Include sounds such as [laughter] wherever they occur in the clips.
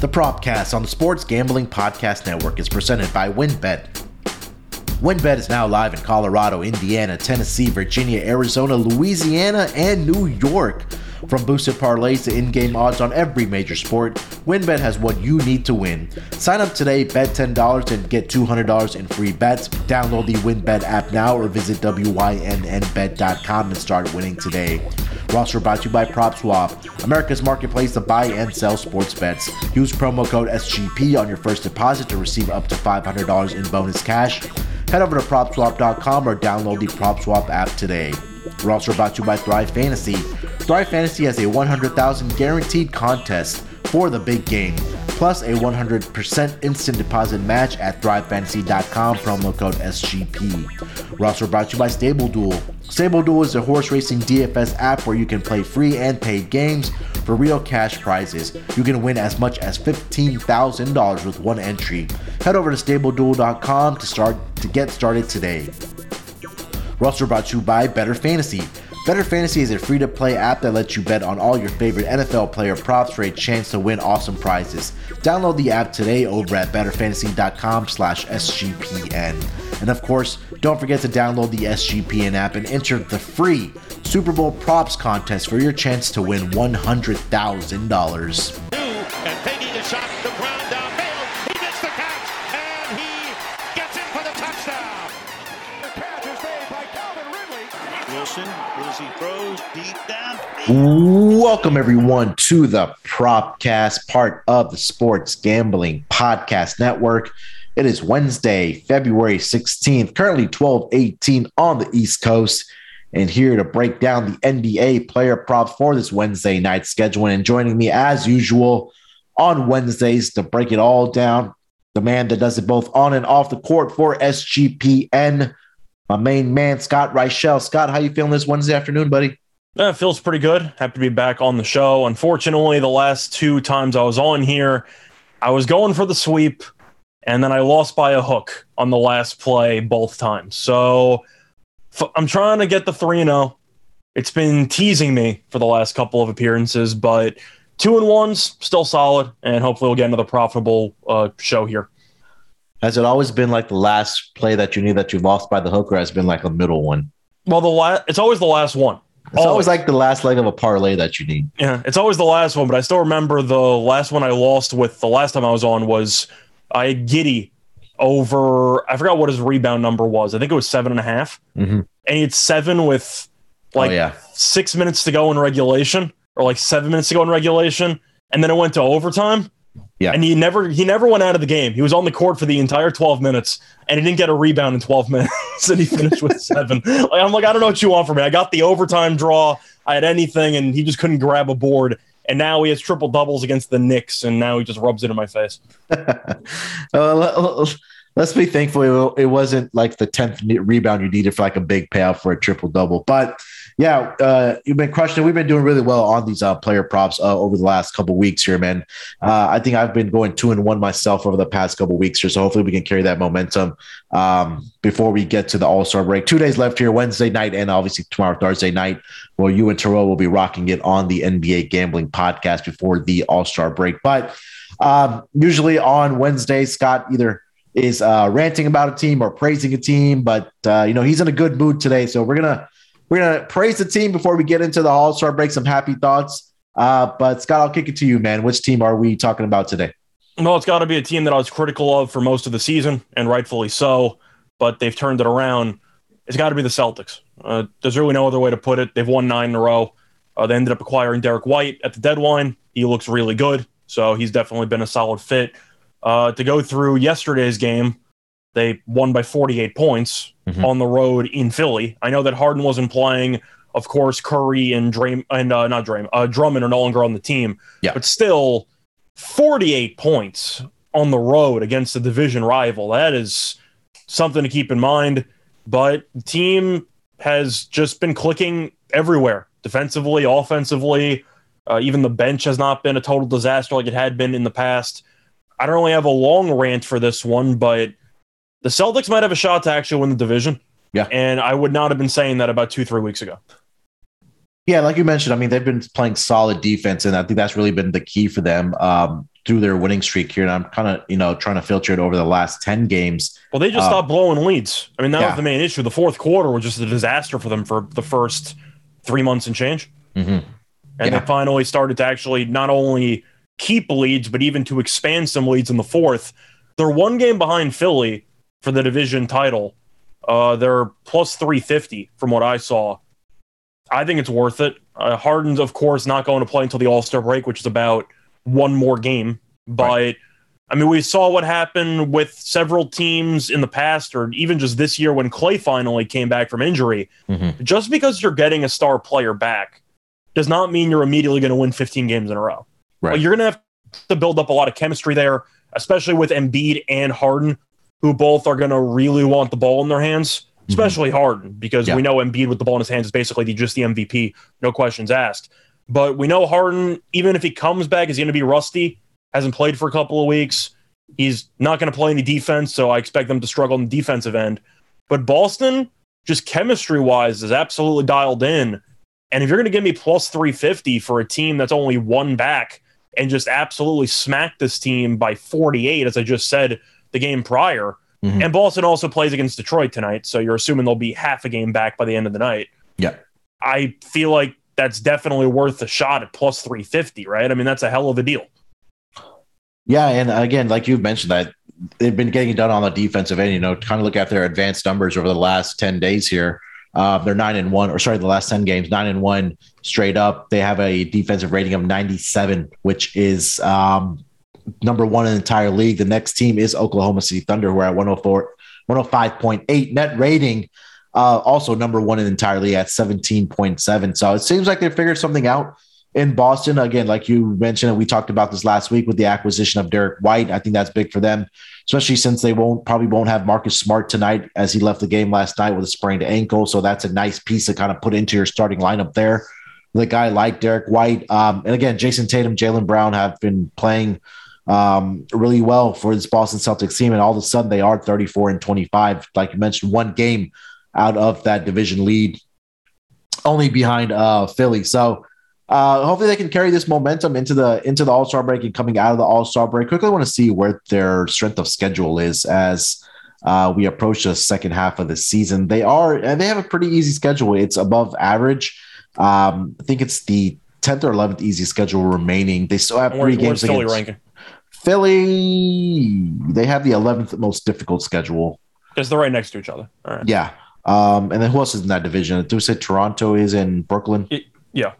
The Propcast on the Sports Gambling Podcast Network is presented by WynnBet. WynnBet is now live in Colorado, Indiana, Tennessee, Virginia, Arizona, Louisiana, and New York. From boosted parlays to in-game odds on every major sport, WynnBet has what you need to win. Sign up today, bet $10 and get $200 in free bets. Download the WynnBet app now or visit wynnbet.com and start winning today. Roster brought to you by PropSwap, America's marketplace to buy and sell sports bets. Use promo code SGP on your first deposit to receive up to $500 in bonus cash. Head over to PropSwap.com or download the PropSwap app today. We're also brought to you by Thrive Fantasy. Thrive Fantasy has a 100,000 guaranteed contest for the big game, plus a 100% instant deposit match at thrivefantasy.com, promo code SGP. We're also brought to you by Stable Duel. Stable Duel is a horse racing DFS app where you can play free and paid games for real cash prizes. You can win as much as $15,000 with one entry. Head over to StableDuel.com to start to get started today. Also brought to you by Better Fantasy. Better Fantasy is a free to play app that lets you bet on all your favorite NFL player props for a chance to win awesome prizes. Download the app today over at betterfantasy.com slash SGPN. And of course, don't forget to download the SGPN app and enter the free Super Bowl props contest for your chance to win $100,000. Welcome, everyone, to the Propcast, part of the Sports Gambling Podcast Network. It is Wednesday, February 16th, currently 1218 on the East Coast. And here to break down the NBA player props for this Wednesday night schedule. And joining me, as usual, on Wednesdays to break it all down, the man that does it both on and off the court for SGPN, my main man, Scott Reichel. Scott, how you feeling this Wednesday afternoon, buddy? Yeah, it feels pretty good. Happy to be back on the show. Unfortunately, the last two times I was on here, I was going for the sweep, and then I lost by a hook on the last play both times. So f- I'm trying to get the 3 0. It's been teasing me for the last couple of appearances, but two and ones still solid, and hopefully we'll get another profitable uh, show here. Has it always been like the last play that you knew that you lost by the hook, or has it been like a middle one? Well, the la- it's always the last one. It's always like the last leg of a parlay that you need. Yeah, it's always the last one, but I still remember the last one I lost with the last time I was on was I had Giddey over I forgot what his rebound number was. I think it was seven and a half. Mhm. And he had seven with like oh yeah, six minutes to go in regulation, or like seven minutes to go in regulation, and then it went to overtime. Yeah. And he never he never went out of the game. He was on the court for the entire 12 minutes and he didn't get a rebound in 12 [laughs] minutes and he finished with seven. Like I'm like, I don't know what you want from me. I got the overtime draw. I had anything and he just couldn't grab a board. And now he has triple doubles against the Knicks, and now he just rubs it in my face. [laughs] Let- let's be thankful it wasn't like the tenth rebound you needed for like a big payout for a triple double. But yeah, uh, you've been crushing it. We've been doing really well on these uh, player props uh, over the last couple weeks here, man. Uh, I think I've been going two and one myself over the past couple weeks here, so hopefully we can carry that momentum um, before we get to the All Star break. Two days left here, Wednesday night, and obviously tomorrow, Thursday night. Well, you and Terrell will be rocking it on the NBA Gambling Podcast before the All Star break, but. Um, usually on Wednesday, Scott either is uh, ranting about a team or praising a team, but uh, you know he's in a good mood today, so we're gonna we're gonna praise the team before we get into the All Star break. Some happy thoughts, uh, but Scott, I'll kick it to you, man. Which team are we talking about today? Well, it's got to be a team that I was critical of for most of the season, and rightfully so, but they've turned it around. It's got to be the Celtics. Uh, there's really no other way to put it. They've won nine in a row. Uh, they ended up acquiring Derrick White at the deadline. He looks really good, so he's definitely been a solid fit. Uh, to go through yesterday's game, they won by 48 points Mhm. on the road in Philly. I know that Harden wasn't playing. Of course, Curry and Dream and uh, not Dream, uh, Drummond are no longer on the team. Yeah. but still, 48 points on the road against a division rival. That is something to keep in mind. But the team has just been clicking everywhere defensively, offensively. Uh, even the bench has not been a total disaster like it had been in the past. I don't really have a long rant for this one, but the Celtics might have a shot to actually win the division. Yeah. And I would not have been saying that about two, three weeks ago. Yeah, like you mentioned, I mean, they've been playing solid defense, and I think that's really been the key for them um, through their winning streak here. And I'm kind of, you know, trying to filter it over the last 10 games. Well, they just Uh, stopped blowing leads. I mean, that yeah. was the main issue. The fourth quarter was just a disaster for them for the first three months and change. Mhm. And Yeah. they finally started to actually not only keep leads, but even to expand some leads in the fourth. They're one game behind Philly for the division title. Uh, they're plus 350 from what I saw. I think it's worth it. Uh, Harden's, of course, not going to play until the All Star break, which is about one more game. But I mean, we saw what happened with several teams in the past, or even just this year when Clay finally came back from injury. Mhm. Just because you're getting a star player back does not mean you're immediately going to win 15 games in a row. Right. Well, you're going to have to build up a lot of chemistry there, especially with Embiid and Harden, who both are going to really want the ball in their hands, mm-hmm. especially Harden, because Yeah. we know Embiid with the ball in his hands is basically the, just the MVP, no questions asked. But we know Harden, even if he comes back, is going to be rusty, hasn't played for a couple of weeks. He's not going to play any defense, so I expect them to struggle on the defensive end. But Boston, just chemistry wise, is absolutely dialed in. And if you're going to give me plus 350 for a team that's only one back and just absolutely smacked this team by 48, as I just said the game prior, Mhm. and Boston also plays against Detroit tonight, so you're assuming they'll be half a game back by the end of the night. Yeah. I feel like that's definitely worth a shot at plus 350, right? I mean, that's a hell of a deal. Yeah, and again, like you've mentioned, that they've been getting it done on the defensive end. You know, kind of look at their advanced numbers over the last ten days here. Uh, they're nine and one, or sorry, the last ten games, nine and one straight up. They have a defensive rating of ninety-seven, which is um, number one in the entire league. The next team is Oklahoma City Thunder, who are at 104, 105.8 net rating. Uh, also number one in the entire league at 17.7. So it seems like they figured something out in Boston. Again, like you mentioned, and we talked about this last week with the acquisition of Derrick White. I think that's big for them, especially since they won't probably won't have Marcus Smart tonight as he left the game last night with a sprained ankle. So that's a nice piece to kind of put into your starting lineup there. The guy like Derrick White. Um, and again, Jayson Tatum, Jaylen Brown have been playing um, really well for this Boston Celtics team. And all of a sudden they are 34 and 25. Like you mentioned, one game out of that division lead, only behind uh, Philly. So uh, hopefully they can carry this momentum into the into the All Star break and coming out of the All Star break. Quickly, want to see where their strength of schedule is as uh, we approach the second half of the season. They are and they have a pretty easy schedule. It's above average. Um, I think it's the tenth or eleventh easy schedule remaining. They still have three games Philly against ranking? Philly. They have the eleventh most difficult schedule. Because they're right next to each other. All right. Yeah. Um, and then who else is in that division? Do we say Toronto is in Brooklyn? Y- yeah.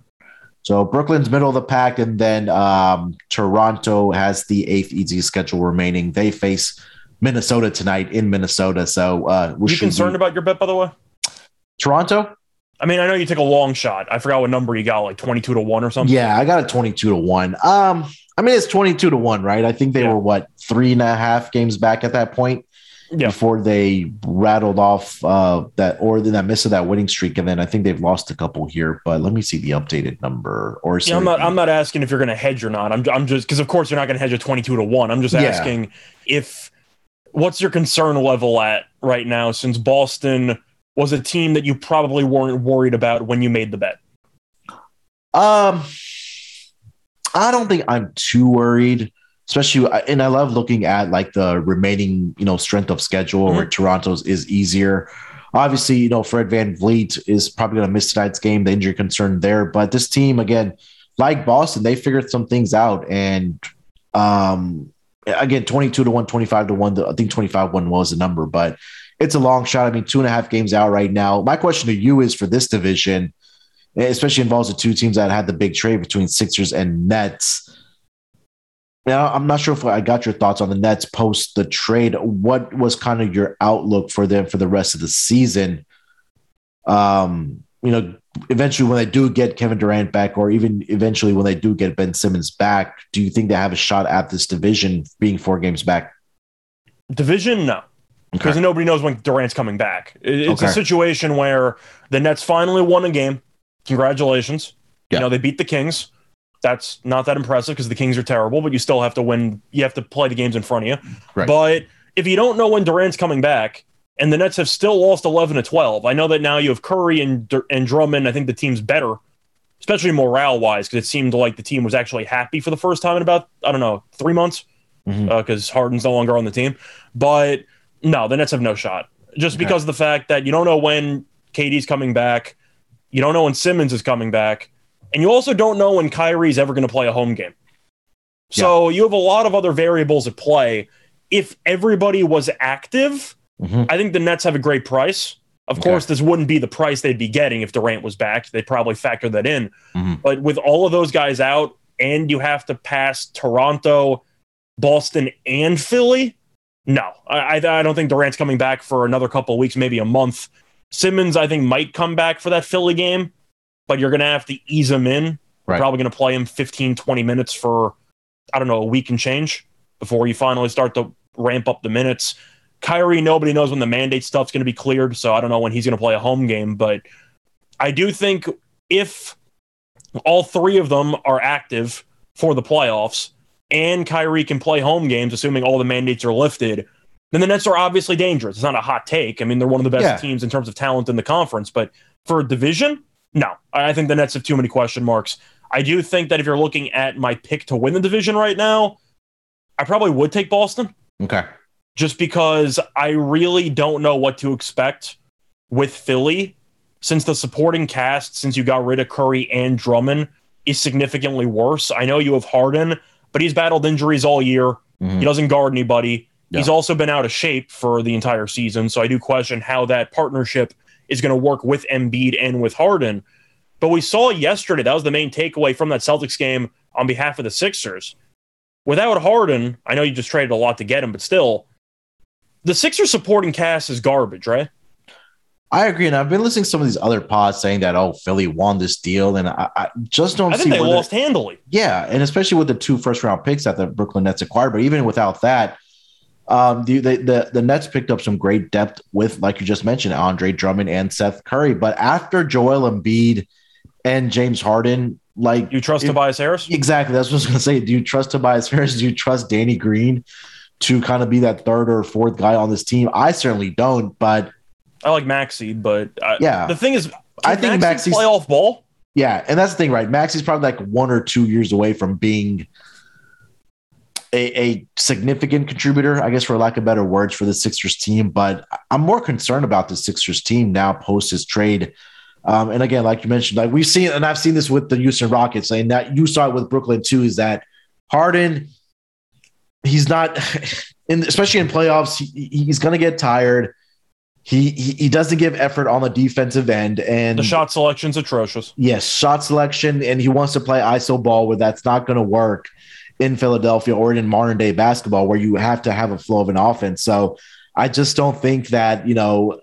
So Brooklyn's middle of the pack, and then um, Toronto has the eighth easy schedule remaining. They face Minnesota tonight in Minnesota. So uh, we you concerned about your bet, by the way? Toronto? I mean, I know you took a long shot. I forgot what number you got, like 22 to 1 or something. Yeah, I got a twenty-two to one. Um, I mean it's twenty-two to one, right? I think they Yeah. were what three and a half games back at that point. Yeah. Before they rattled off uh, that or that miss of that winning streak, and then I think they've lost a couple here. But let me see the updated number. Or Yeah, I'm not. I'm not asking if you're going to hedge or not. I'm. I'm just because, of course, you're not going to hedge a 22 to one. I'm just Yeah. asking if what's your concern level at right now, since Boston was a team that you probably weren't worried about when you made the bet. Um, I don't think I'm too worried, especially. And I love looking at like the remaining, you know, strength of schedule where Toronto's is easier. Obviously, you know, Fred VanVleet is probably going to miss tonight's game. The injury concern there, but this team again, like Boston, they figured some things out. And um, again, 22 to 1, 25 to 1. I think 25 1 was the number, but it's a long shot. I mean, two and a half games out right now. My question to you is for this division, especially involves the two teams that had the big trade between Sixers and Nets. Now, I'm not sure if I got your thoughts on the Nets post the trade. What was kind of your outlook for them for the rest of the season? Um, you know, eventually when they do get Kevin Durant back, or even eventually when they do get Ben Simmons back, do you think they have a shot at this division being four games back? Division, no, because Okay. nobody knows when Durant's coming back. It- It's a situation where the Nets finally won a game. Congratulations. Yeah. You know, they beat the Kings. That's not that impressive because the Kings are terrible, but you still have to win. You have to play the games in front of you. Right. But if you don't know when Durant's coming back, and the Nets have still lost 11 to 12, I know that now you have Curry and, and Drummond. I think the team's better especially morale wise, because it seemed like the team was actually happy for the first time in about I don't know three months because Mhm. uh, Harden's no longer on the team. But no, the Nets have no shot just Okay. because of the fact that you don't know when KD's coming back, you don't know when Simmons is coming back, and you also don't know when Kyrie's ever going to play a home game. So you have a lot of other variables at play. If everybody was active, Mhm. I think the Nets have a great price. Of Okay. course, this wouldn't be the price they'd be getting if Durant was back. They'd probably factor that in. Mhm. But with all of those guys out, and you have to pass Toronto, Boston, and Philly, no, I, I, I don't think Durant's coming back for another couple of weeks, maybe a month. Simmons, I think, might come back for that Philly game, but you're going to have to ease him in. Right. Probably going to play him 15, 20 minutes for, I don't know, a week and change before you finally start to ramp up the minutes. Kyrie, nobody knows when the mandate stuff's going to be cleared, so I don't know when he's going to play a home game. But I do think if all three of them are active for the playoffs and Kyrie can play home games, assuming all the mandates are lifted, then the Nets are obviously dangerous. It's not a hot take. I mean, they're one of the best Yeah. teams in terms of talent in the conference, but for a division, no. I think the Nets have too many question marks. I do think that if you're looking at my pick to win the division right now, I probably would take Boston Okay. just because I really don't know what to expect with Philly since the supporting cast, since you got rid of Curry and Drummond, is significantly worse. I know you have Harden, but he's battled injuries all year. Mhm. He doesn't guard anybody. Yeah. He's also been out of shape for the entire season. So I do question how that partnership is going to work with Embiid and with Harden. But we saw yesterday, that was the main takeaway from that Celtics game on behalf of the Sixers. Without Harden, I know you just traded a lot to get him, but still, the Sixers supporting cast is garbage, right? I agree, and I've been listening to some of these other pods saying that oh, Philly won this deal, and I, I just don't I see think they lost handily. Yeah, and especially with the two first round picks that the Brooklyn Nets acquired, but even without that, um, the, the the the Nets picked up some great depth with, like you just mentioned, Andre Drummond and Seth Curry. But after Joel Embiid and James Harden, like You trust it- Tobias Harris? exactly, that's what I was going to say. Do you trust Tobias Harris? Do you trust Danny Green to kind of be that third or fourth guy on this team? I certainly don't, but I like Maxey, but I, Yeah. the thing is, I think Maxey Maxey's- play ball. Yeah, and that's the thing, right? Maxey's probably like one or two years away from being a, a significant contributor, I guess, for lack of better words, for the Sixers team. But I'm more concerned about the Sixers team now post his trade. Um, and again, like you mentioned, like we've seen, and I've seen this with the Houston Rockets, and that you saw it with Brooklyn too, is that Harden, he's not, [laughs] in, especially in playoffs, he, he's going to get tired. He, he he doesn't give effort on the defensive end, and The shot selection's atrocious. yes, shot selection, and he wants to play ISO ball where that's not going to work in Philadelphia or in modern day basketball where you have to have a flow of an offense. So I just don't think that, you know,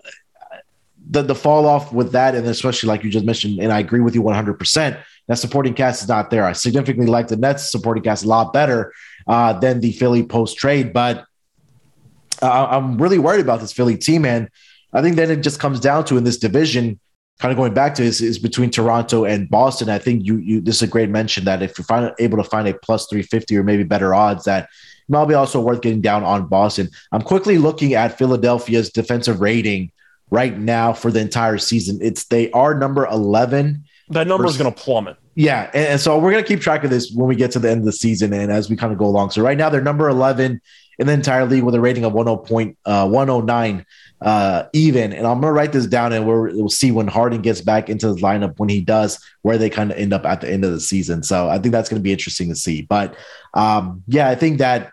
the, the fall off with that, and especially like you just mentioned, and I agree with you 100%, that supporting cast is not there. I significantly like the Nets supporting cast a lot better uh, than the Philly post trade, but uh, I'm really worried about this Philly team. And I think then it just comes down to in this division, kind of going back to is, is between Toronto and Boston. I think you you this is a great mention that if you're find, able to find a plus 350 or maybe better odds, that might be also worth getting down on Boston. I'm quickly looking at Philadelphia's defensive rating right now for the entire season. It's they are number 11. That number is going to plummet. Yeah, and, and so we're gonna keep track of this when we get to the end of the season and as we kind of go along. So right now they're number 11 in the entire league with a rating of 10 uh, 109 even. And I'm gonna write this down and we're, we'll see when Harden gets back into the lineup when he does where they kind of end up at the end of the season. So I think that's gonna be interesting to see. But um, yeah, I think that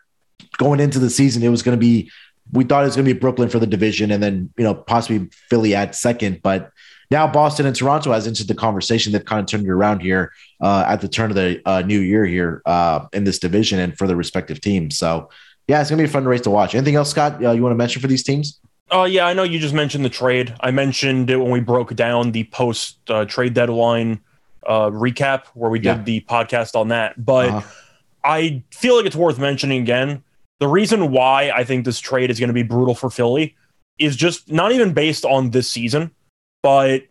going into the season it was gonna be we thought it was gonna be Brooklyn for the division and then you know possibly Philly at second, but now Boston and Toronto has entered the conversation. They've kind of turned it around here uh, at the turn of the uh, new year here uh, in this division and for the respective teams. So yeah, it's gonna be a fun race to watch. Anything else, Scott? Uh, you want to mention for these teams? Oh, yeah, I know you just mentioned the trade. I mentioned it when we broke down the post uh, trade deadline uh, recap where we did Yeah. the podcast on that. But Uh-huh. I feel like it's worth mentioning again. The reason why I think this trade is going to be brutal for Philly is just not even based on this season, but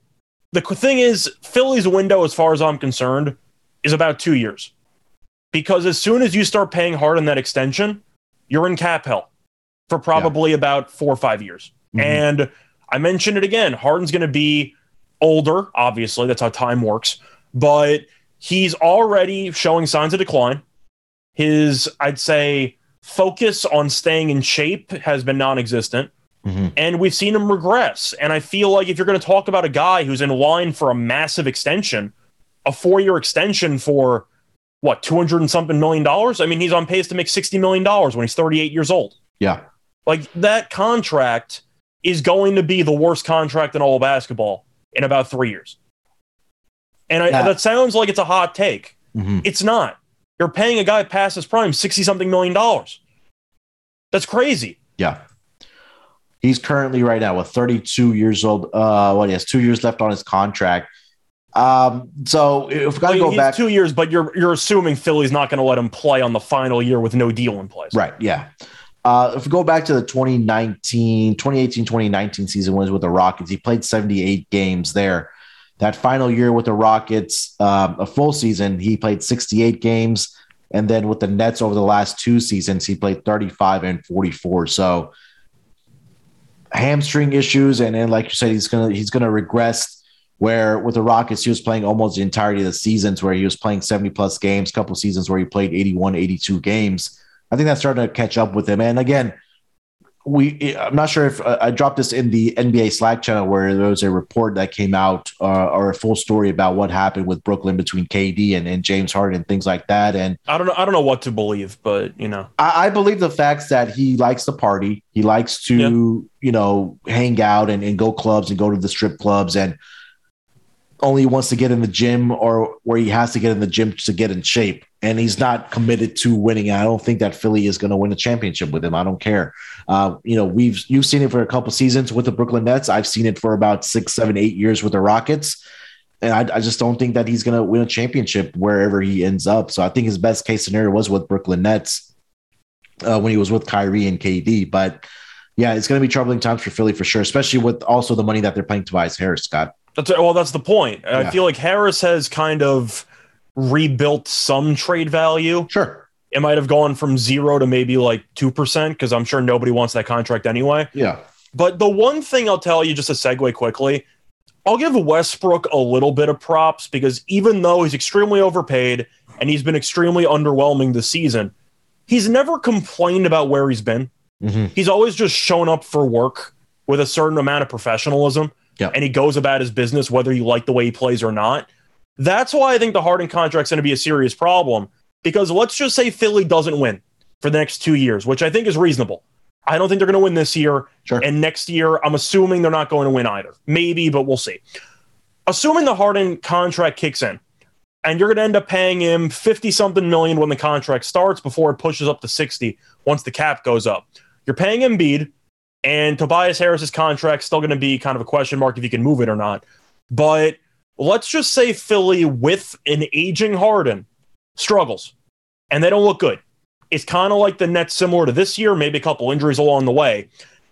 the thing is, Philly's window, as far as I'm concerned, is about two years. Because as soon as you start paying hard on that extension, you're in cap hell for probably about four or five years. Mhm. And I mentioned it again Harden's going to be older, obviously. That's how time works. but he's already showing signs of decline. His, I'd say, focus on staying in shape has been non existent. Mhm. And we've seen him regress. And I feel like if you're going to talk about a guy who's in line for a massive extension, a four year extension for what, 200 and something million dollars? I mean, he's on pace to make $60 million when he's 38 years old. Yeah. Like that contract is going to be the worst contract in all of basketball in about three years. And I, Yeah. that sounds like it's a hot take. Mhm. It's not. You're paying a guy past his prime 60 something million dollars. That's crazy. Yeah. He's currently right now with 32 years old. Uh, what he has two years left on his contract. Um, so if we got to Well, go he's back, two years, but you're you're assuming Philly's not going to let him play on the final year with no deal in place. right? Yeah. Uh, if we go back to the 2019, 2018, 2019 season was with the Rockets, he played 78 games there. That final year with the Rockets, um, a full season, he played 68 games. And then with the Nets over the last two seasons, he played 35 and 44. So hamstring issues, and then like you said, he's gonna he's gonna regress. Where with the Rockets, he was playing almost the entirety of the seasons, where he was playing 70 plus games, a couple seasons where he played 81, 82 games. I think that's starting to catch up with him. And again, we I'm not sure if uh, I dropped this in the NBA Slack channel where there was a report that came out uh, or a full story about what happened with Brooklyn between KD and, and James Harden and things like that. And I don't know. I don't know what to believe, but you know, I, I believe the facts that he likes to party. He likes to, Yeah. you know, hang out and, and go clubs and go to the strip clubs and only wants to get in the gym or where he has to get in the gym to get in shape. And he's not committed to winning. I don't think that Philly is going to win a championship with him. I don't care. Uh, you know, we've you've seen it for a couple seasons with the Brooklyn Nets. I've seen it for about six, seven, eight years with the Rockets. And I, I just don't think that he's going to win a championship wherever he ends up. So I think his best case scenario was with Brooklyn Nets uh, when he was with Kyrie and KD. But yeah, it's going to be troubling times for Philly for sure, especially with also the money that they're paying Tobias Harris, Scott. that's well, that's the point. I feel like Harris has kind of rebuilt some trade value. Sure. It might have gone from zero to maybe like two percent because I'm sure nobody wants that contract anyway. Yeah. But the one thing I'll tell you, just to segue quickly, I'll give Westbrook a little bit of props because even though he's extremely overpaid and he's been extremely underwhelming this season, he's never complained about where he's been. Mhm. He's always just shown up for work with a certain amount of professionalism Yeah. and he goes about his business whether you like the way he plays or not. That's why I think the Harden contract's going to be a serious problem because let's just say Philly doesn't win for the next two years, which I think is reasonable. I don't think they're going to win this year. Sure. And next year, I'm assuming they're not going to win either. Maybe, but we'll see. Assuming the Harden contract kicks in, and you're going to end up paying him 50 something million when the contract starts before it pushes up to 60 once the cap goes up. You're paying Embiid, and Tobias Harris's contract's still going to be kind of a question mark if you can move it or not. But let's just say Philly with an aging Harden struggles, and they don't look good. It's kind of like the Nets, similar to this year, maybe a couple injuries along the way.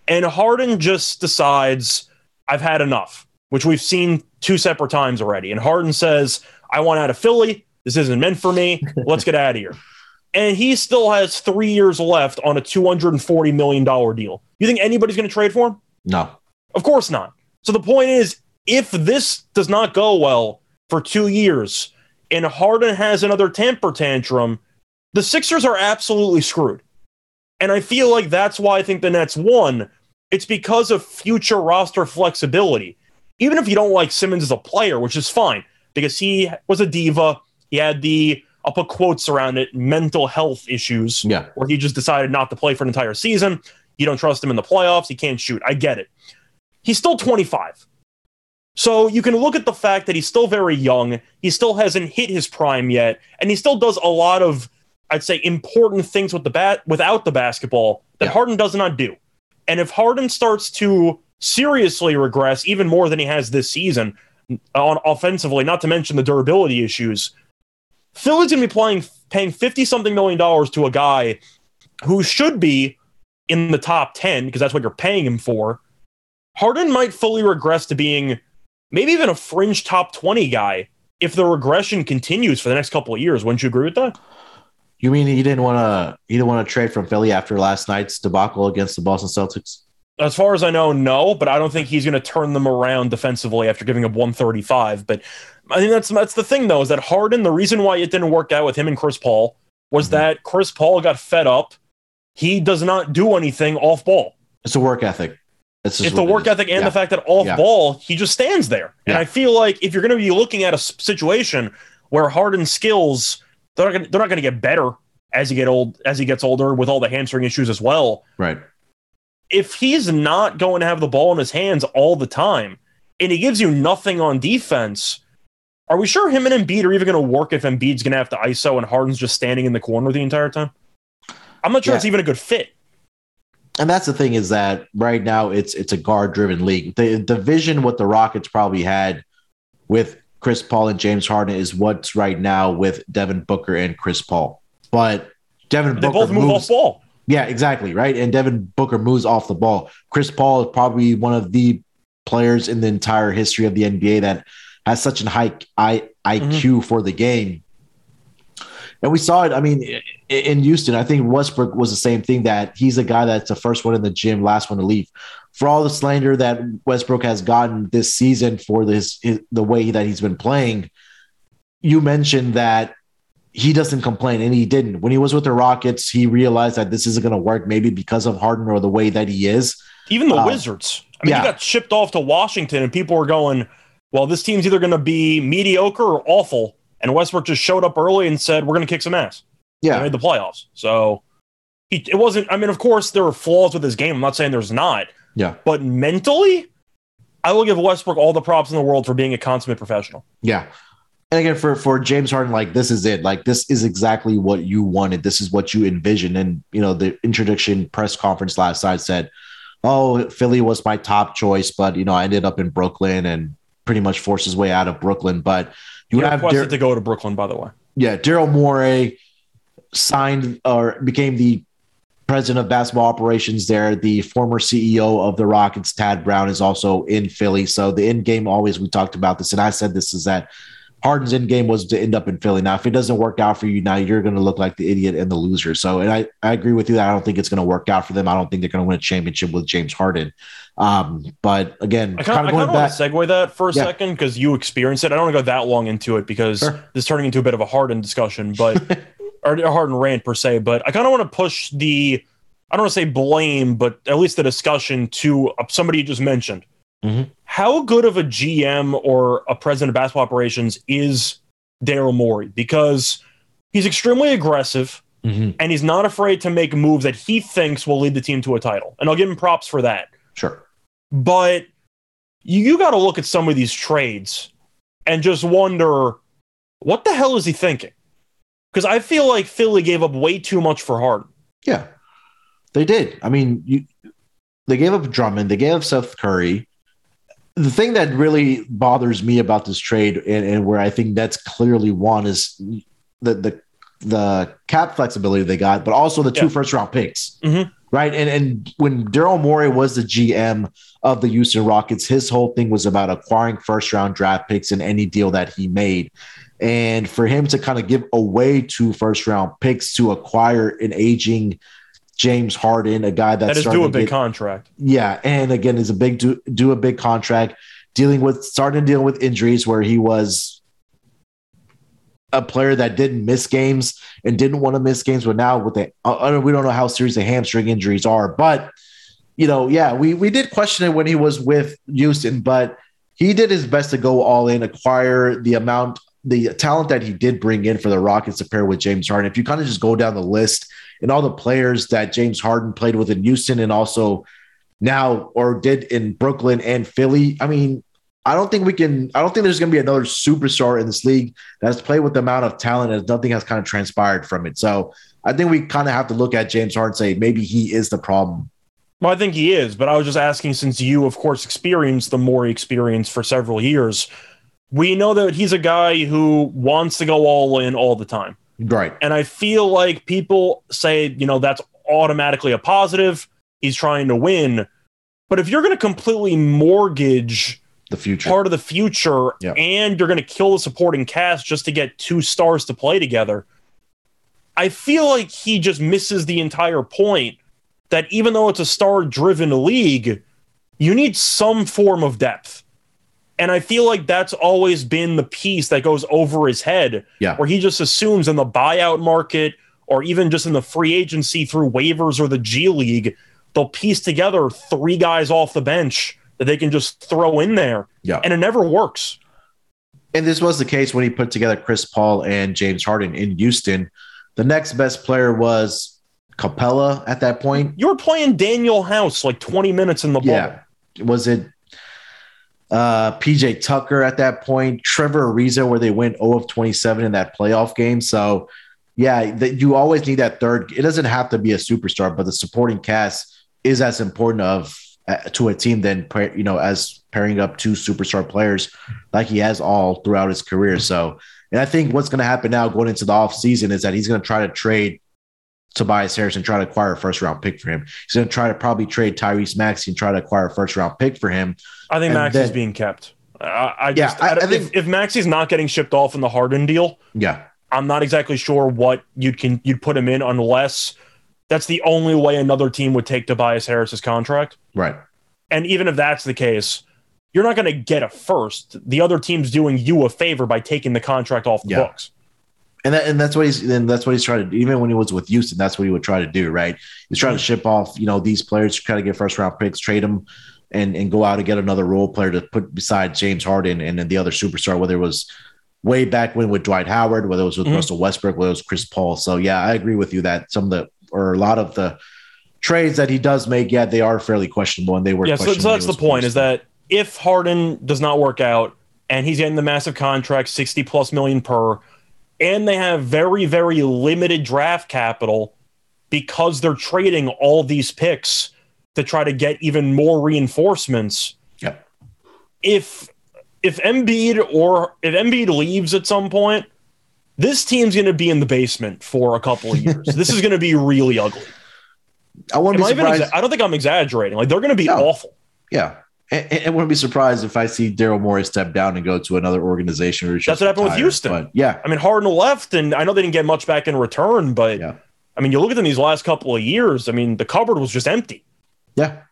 And Harden just decides, I've had enough, which we've seen two separate times already. And Harden says, I want out of Philly. This isn't meant for me. Let's get out of here. [laughs] And he still has three years left on a $240 million deal. You think anybody's going to trade for him? No. Of course not. So the point is, if this does not go well for two years and Harden has another temper tantrum, the Sixers are absolutely screwed. And I feel like that's why I think the Nets won. It's because of future roster flexibility. Even if you don't like Simmons as a player, which is fine, because he was a diva, he had the, I'll put quotes around it, mental health issues Yeah. where he just decided not to play for an entire season. You don't trust him in the playoffs. He can't shoot. I get it. He's still 25. So you can look at the fact that he's still very young. He still hasn't hit his prime yet, and he still does a lot of, I'd say, important things with the bat without the basketball that Yeah. Harden does not do. And if Harden starts to seriously regress even more than he has this season on offensively, not to mention the durability issues, Philly's going to be playing paying 50 something million dollars to a guy who should be in the top 10 because that's what you're paying him for. Harden might fully regress to being maybe even a fringe top 20 guy if the regression continues for the next couple of years. Wouldn't you agree with that? You mean he didn't want to? He didn't want to trade from Philly after last night's debacle against the Boston Celtics? As far as I know, no, but I don't think he's going to turn them around defensively after giving up 135. But I think that's that's the thing though is that Harden. The reason why it didn't work out with him and Chris Paul was Mm-hmm. that Chris Paul got fed up. He does not do anything off ball. It's a work ethic. It's, the what it work ethic and Yeah. the fact that off Yeah. ball he just stands there. And Yeah. I feel like if you're going to be looking at a situation where Harden's skills they're not gonna, they're not going to get better as he get old as he gets older with all the hamstring issues as well. Right. If he's not going to have the ball in his hands all the time and he gives you nothing on defense, are we sure him and Embiid are even going to work if Embiid's going to have to ISO and Harden's just standing in the corner the entire time? I'm not sure it's even a good fit. And that's the thing is that right now it's it's a guard driven league. The the vision what the Rockets probably had with Chris Paul and James Harden is what's right now with Devin Booker and Chris Paul. But Devin They Booker both move moves, off ball. Yeah, exactly. Right. And Devin Booker moves off the ball. Chris Paul is probably one of the players in the entire history of the NBA that has such an high I, IQ mm-hmm. for the game. And we saw it. I mean, in Houston, I think Westbrook was the same thing that he's a guy that's the first one in the gym, last one to leave. For all the slander that Westbrook has gotten this season for this, his, the way that he's been playing, you mentioned that he doesn't complain, and he didn't. When he was with the Rockets, he realized that this isn't going to work, maybe because of Harden or the way that he is. Even the Uh, Wizards. I mean, yeah. he got shipped off to Washington, and people were going, well, this team's either going to be mediocre or awful. And Westbrook just showed up early and said, we're going to kick some ass. They Yeah, made the playoffs. So he, it wasn't, I mean, of course, there were flaws with his game. I'm not saying there's not. yeah, But mentally, I will give Westbrook all the props in the world for being a consummate professional. yeah. And again, for for James Harden, like this is it. Like this is exactly what you wanted. This is what you envisioned. And you know, the introduction press conference last night said, "Oh, Philly was my top choice, but you know, I ended up in Brooklyn and pretty much forced his way out of Brooklyn." But you He have requested Dar- to go to Brooklyn, by the way. yeah, Daryl Morey signed or became the president of basketball operations there. The former CEO of the Rockets, Tad Brown, is also in Philly. So the end game always we talked about this, and I said this is that Harden's end game was to end up in Philly. Now, if it doesn't work out for you, now you're going to look like the idiot and the loser. So, and I, I agree with you that I don't think it's going to work out for them. I don't think they're going to win a championship with James Harden. Um, but again, I kind of going want back, to segue that for a Yeah. second because you experienced it. I don't want to go that long into it because Sure. this is turning into a bit of a Harden discussion, but [laughs] or a Harden rant per se. But I kind of want to push the, I don't want to say blame, but at least the discussion to uh, somebody you just mentioned. Mhm. How good of a GM or a president of basketball operations is Daryl Morey? Because he's extremely aggressive Mhm. and he's not afraid to make moves that he thinks will lead the team to a title. And I'll give him props for that sure. but you, you got to look at some of these trades and just wonder what the hell is he thinking? Because I feel like Philly gave up way too much for Harden. Yeah, they did. I mean, you, they gave up Drummond, they gave up Seth Curry. The thing that really bothers me about this trade, and, and where I think that's clearly one, is the the the cap flexibility they got, but also the two Yeah. first round picks, Mhm. right? And and when Daryl Morey was the GM of the Houston Rockets, his whole thing was about acquiring first round draft picks in any deal that he made. And for him to kind of give away two first round picks to acquire an aging James Harden, a guy that's That is due a big get- contract. yeah, and again, is a big do, do a big contract, dealing with starting to deal with injuries where he was a player that didn't miss games and didn't want to miss games, but now with the uh, we don't know how serious the hamstring injuries are, but you know, yeah, we we did question it when he was with Houston, but he did his best to go all in, acquire the amount, the talent that he did bring in for the Rockets to pair with James Harden. If you kind of just go down the list and all the players that James Harden played with in Houston and also now or did in Brooklyn and Philly, I mean, I don't think we can. I don't think there's going to be another superstar in this league that's played with the amount of talent and nothing has kind of transpired from it. So I think we kind of have to look at James Harden and say maybe he is the problem. Well, I think he is, but I was just asking since you, of course, experienced the Morey experience for several years. We know that he's a guy who wants to go all in all the time. Right. And I feel like people say, you know, that's automatically a positive. He's trying to win. But if you're going to completely mortgage The future. part of the future and you're going to kill the supporting cast just to get two stars to play together, I feel like he just misses the entire point that even though it's a star driven league, you need some form of depth. And I feel like that's always been the piece that goes over his head, Yeah. where he just assumes in the buyout market or even just in the free agency through waivers or the G League, they'll piece together three guys off the bench that they can just throw in there. Yeah. And it never works. And this was the case when he put together Chris Paul and James Harden in Houston. The next best player was Capela at that point. You were playing Danuel House like 20 minutes in the bubble. Yeah. Was it uh, PJ Tucker at that point? Trevor Ariza, where they went 0 of 27 in that playoff game. So, yeah, that you always need that third. It doesn't have to be a superstar, but the supporting cast is as important of uh, to a team than you know as pairing up two superstar players like he has all throughout his career. So, and I think what's going to happen now going into the off season is that he's going to try to trade Tobias Harris and try to acquire a first round pick for him. He's going to try to probably trade Tyrese Maxey and try to acquire a first round pick for him. I think And Max is then- being kept. I, I Yeah, just, I- I, I if, think- if Maxey's not getting shipped off in the Harden deal, Yeah. I'm not exactly sure what you'd can you'd put him in unless that's the only way another team would take Tobias Harris's contract. Right. And even if that's the case, you're not going to get a first. The other team's doing you a favor by taking the contract off the Yeah. books. And that, and that's what he's and that's what he's trying to do. Even when he was with Houston, that's what he would try to do, right? He's trying to ship off, you know, these players, try to get first round picks, trade them, and and go out and get another role player to put beside James Harden and then the other superstar, whether it was way back when with Dwight Howard, whether it was with Mhm. Russell Westbrook, whether it was Chris Paul. So yeah, I agree with you that some of the or a lot of the trades that he does make, yeah, they are fairly questionable and they were Yeah, so, so that's the point is that if Harden does not work out and he's getting the massive contract, 60 plus million per, and they have very, very limited draft capital because they're trading all these picks to try to get even more reinforcements. Yeah. If if Embiid or if Embiid leaves at some point, this team's going to be in the basement for a couple of years. [laughs] this is going to be really ugly. I wouldn't Am be I, exa- I don't think I'm exaggerating. Like they're going to be No. awful. Yeah. I wouldn't be surprised if I see Daryl Morey step down and go to another organization. Or That's what happened with Houston. But yeah, I mean, Harden left, and I know they didn't get much back in return, but Yeah. I mean, you look at them these last couple of years. I mean, the cupboard was just empty. yeah.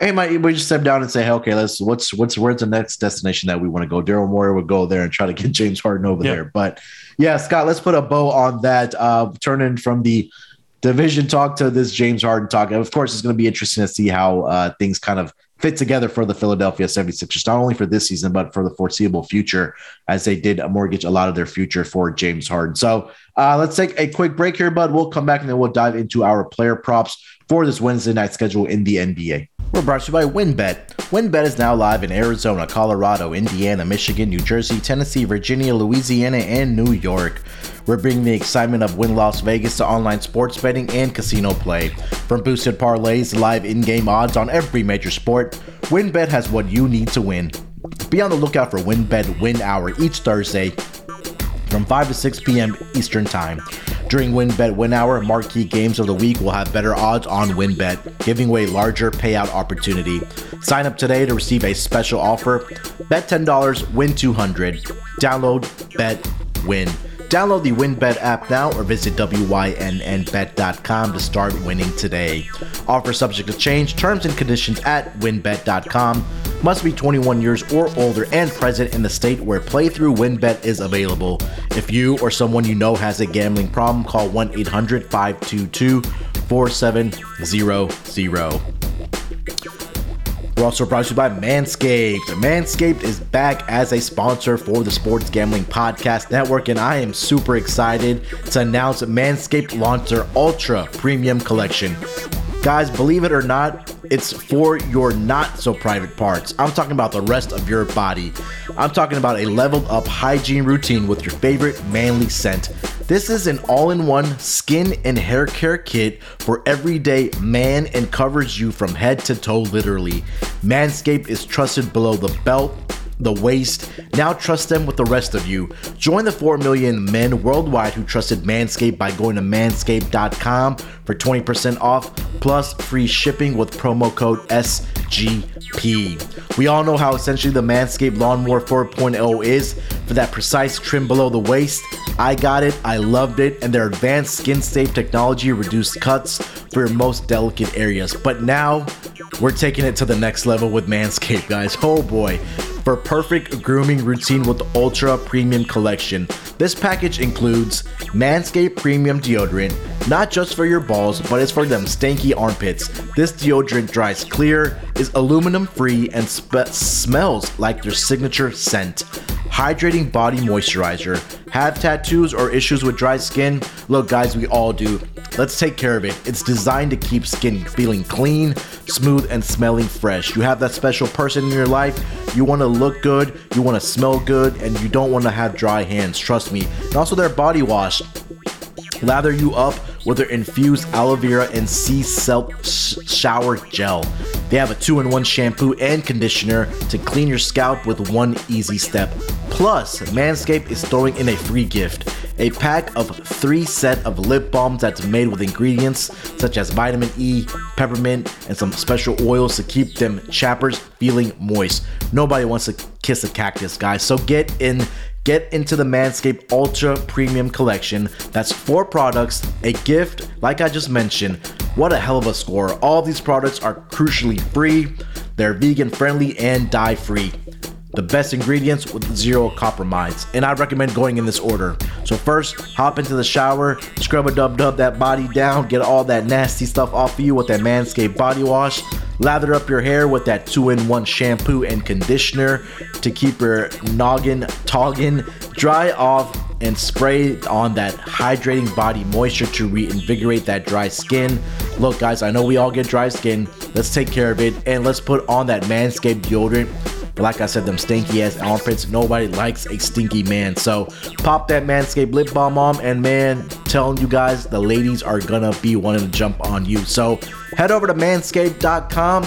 Hey, might we just step down and say, hey, okay, let's what's what's where's the next destination that we want to go? Daryl Morey would go there and try to get [laughs] James Harden over Yeah. there. But yeah, Scott, let's put a bow on that. Uh, turning from the division talk to this James Harden talk. Of course, it's going to be interesting to see how uh, things kind of fit together for the Philadelphia 76ers, not only for this season, but for the foreseeable future, as they did a mortgage a lot of their future for James Harden. So uh, let's take a quick break here, bud. We'll come back and then we'll dive into our player props for this Wednesday night schedule in the NBA. We're brought to you by WynnBet. WynnBet is now live in Arizona, Colorado, Indiana, Michigan, New Jersey, Tennessee, Virginia, Louisiana, and New York. We're bringing the excitement of Wynn Las Vegas to online sports betting and casino play. From boosted parlays to live in game odds on every major sport, WynnBet has what you need to win. Be on the lookout for WynnBet Win Hour each Thursday from 5 to 6 p.m. Eastern Time. During WynnBet Win Hour, marquee games of the week will have better odds on WynnBet, giving away larger payout opportunity. Sign up today to receive a special offer. Bet $10, win 200. Download, bet, win. Download the WynnBet app now or visit WYNNBet.com to start winning today. Offer subject to change, terms and conditions at WynnBet.com. Must be 21 years or older and present in the state where playthrough WynnBet is available. If you or someone you know has a gambling problem, call 1 800 522 4700. We're also brought to you by Manscaped. Manscaped is back as a sponsor for the Sports Gambling Podcast Network, and I am super excited to announce Manscaped launched their Ultra Premium Collection. Guys, believe it or not, it's for your not so private parts. I'm talking about the rest of your body. I'm talking about a leveled up hygiene routine with your favorite manly scent. This is an all in one skin and hair care kit for everyday man and covers you from head to toe, literally. Manscaped is trusted below the belt the waist. Now trust them with the rest of you. Join the 4 million men worldwide who trusted Manscaped by going to manscaped.com for 20% off plus free shipping with promo code SGP. We all know how essentially the Manscaped Lawnmower 4.0 is for that precise trim below the waist. I got it, I loved it, and their advanced skin safe technology reduced cuts for your most delicate areas. But now we're taking it to the next level with Manscaped, guys. Oh boy. For perfect grooming routine with Ultra Premium Collection. This package includes Manscaped Premium Deodorant, not just for your balls, but it's for them stanky armpits. This deodorant dries clear, is aluminum free, and spe- smells like their signature scent hydrating body moisturizer. Have tattoos or issues with dry skin? Look, guys, we all do. Let's take care of it. It's designed to keep skin feeling clean, smooth, and smelling fresh. You have that special person in your life, you want to look good, you want to smell good, and you don't want to have dry hands. Trust me. And also, their body wash. Lather you up with their infused aloe vera and sea salt sh- shower gel. They have a two in one shampoo and conditioner to clean your scalp with one easy step. Plus, Manscaped is throwing in a free gift a pack of three set of lip balms that's made with ingredients such as vitamin E, peppermint, and some special oils to keep them chappers feeling moist. Nobody wants to kiss a cactus, guys. So get in Get into the Manscaped Ultra Premium Collection. That's four products, a gift, like I just mentioned. What a hell of a score. All these products are crucially free, they're vegan friendly, and dye free. The best ingredients with zero compromise, and I recommend going in this order. So, first, hop into the shower, scrub a dub dub that body down, get all that nasty stuff off of you with that Manscaped body wash. Lather up your hair with that two in one shampoo and conditioner to keep your noggin toggin dry off and spray on that hydrating body moisture to reinvigorate that dry skin. Look, guys, I know we all get dry skin. Let's take care of it and let's put on that Manscaped deodorant. But like I said, them stinky ass armpits, nobody likes a stinky man. So pop that Manscaped lip balm on, and man, telling you guys, the ladies are gonna be wanting to jump on you. So head over to manscaped.com.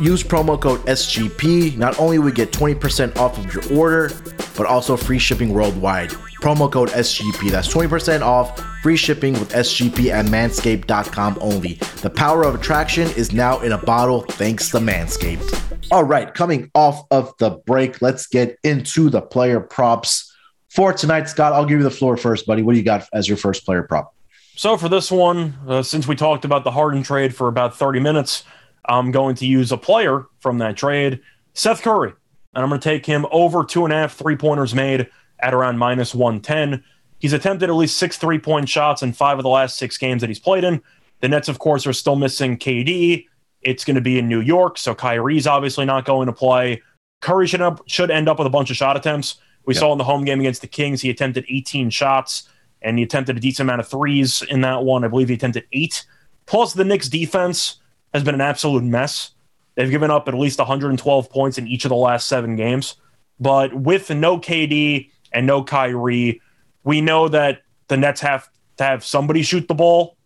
Use promo code SGP. Not only will get 20% off of your order, but also free shipping worldwide. Promo code SGP. That's 20% off, free shipping with SGP at manscaped.com only. The power of attraction is now in a bottle thanks to Manscaped. All right, coming off of the break, let's get into the player props for tonight. Scott, I'll give you the floor first, buddy. What do you got as your first player prop? So for this one, uh, since we talked about the Harden trade for about 30 minutes, I'm going to use a player from that trade, Seth Curry. And I'm going to take him over two and a half three pointers made at around minus 110. He's attempted at least six three point shots in five of the last six games that he's played in. The Nets, of course, are still missing KD. It's going to be in New York, so Kyrie's obviously not going to play. Curry should, up, should end up with a bunch of shot attempts. We Yep. saw in the home game against the Kings, he attempted 18 shots and he attempted a decent amount of threes in that one. I believe he attempted eight. Plus, the Knicks defense has been an absolute mess. They've given up at least 112 points in each of the last seven games. But with no KD and no Kyrie, we know that the Nets have to have somebody shoot the ball.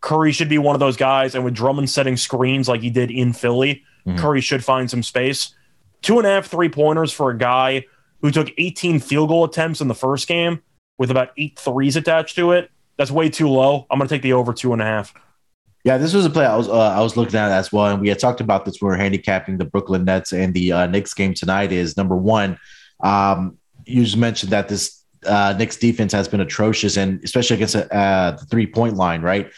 Curry should be one of those guys. And with Drummond setting screens like he did in Philly, Mhm. Curry should find some space. Two and a half three pointers for a guy who took 18 field goal attempts in the first game with about eight threes attached to it. That's way too low. I'm going to take the over two and a half. Yeah, this was a play I was uh, I was looking at as well, and we had talked about this when we were handicapping the Brooklyn Nets and the uh, Knicks game tonight. Is number one, um, you just mentioned that this uh, Knicks defense has been atrocious, and especially against uh, the three point line, right?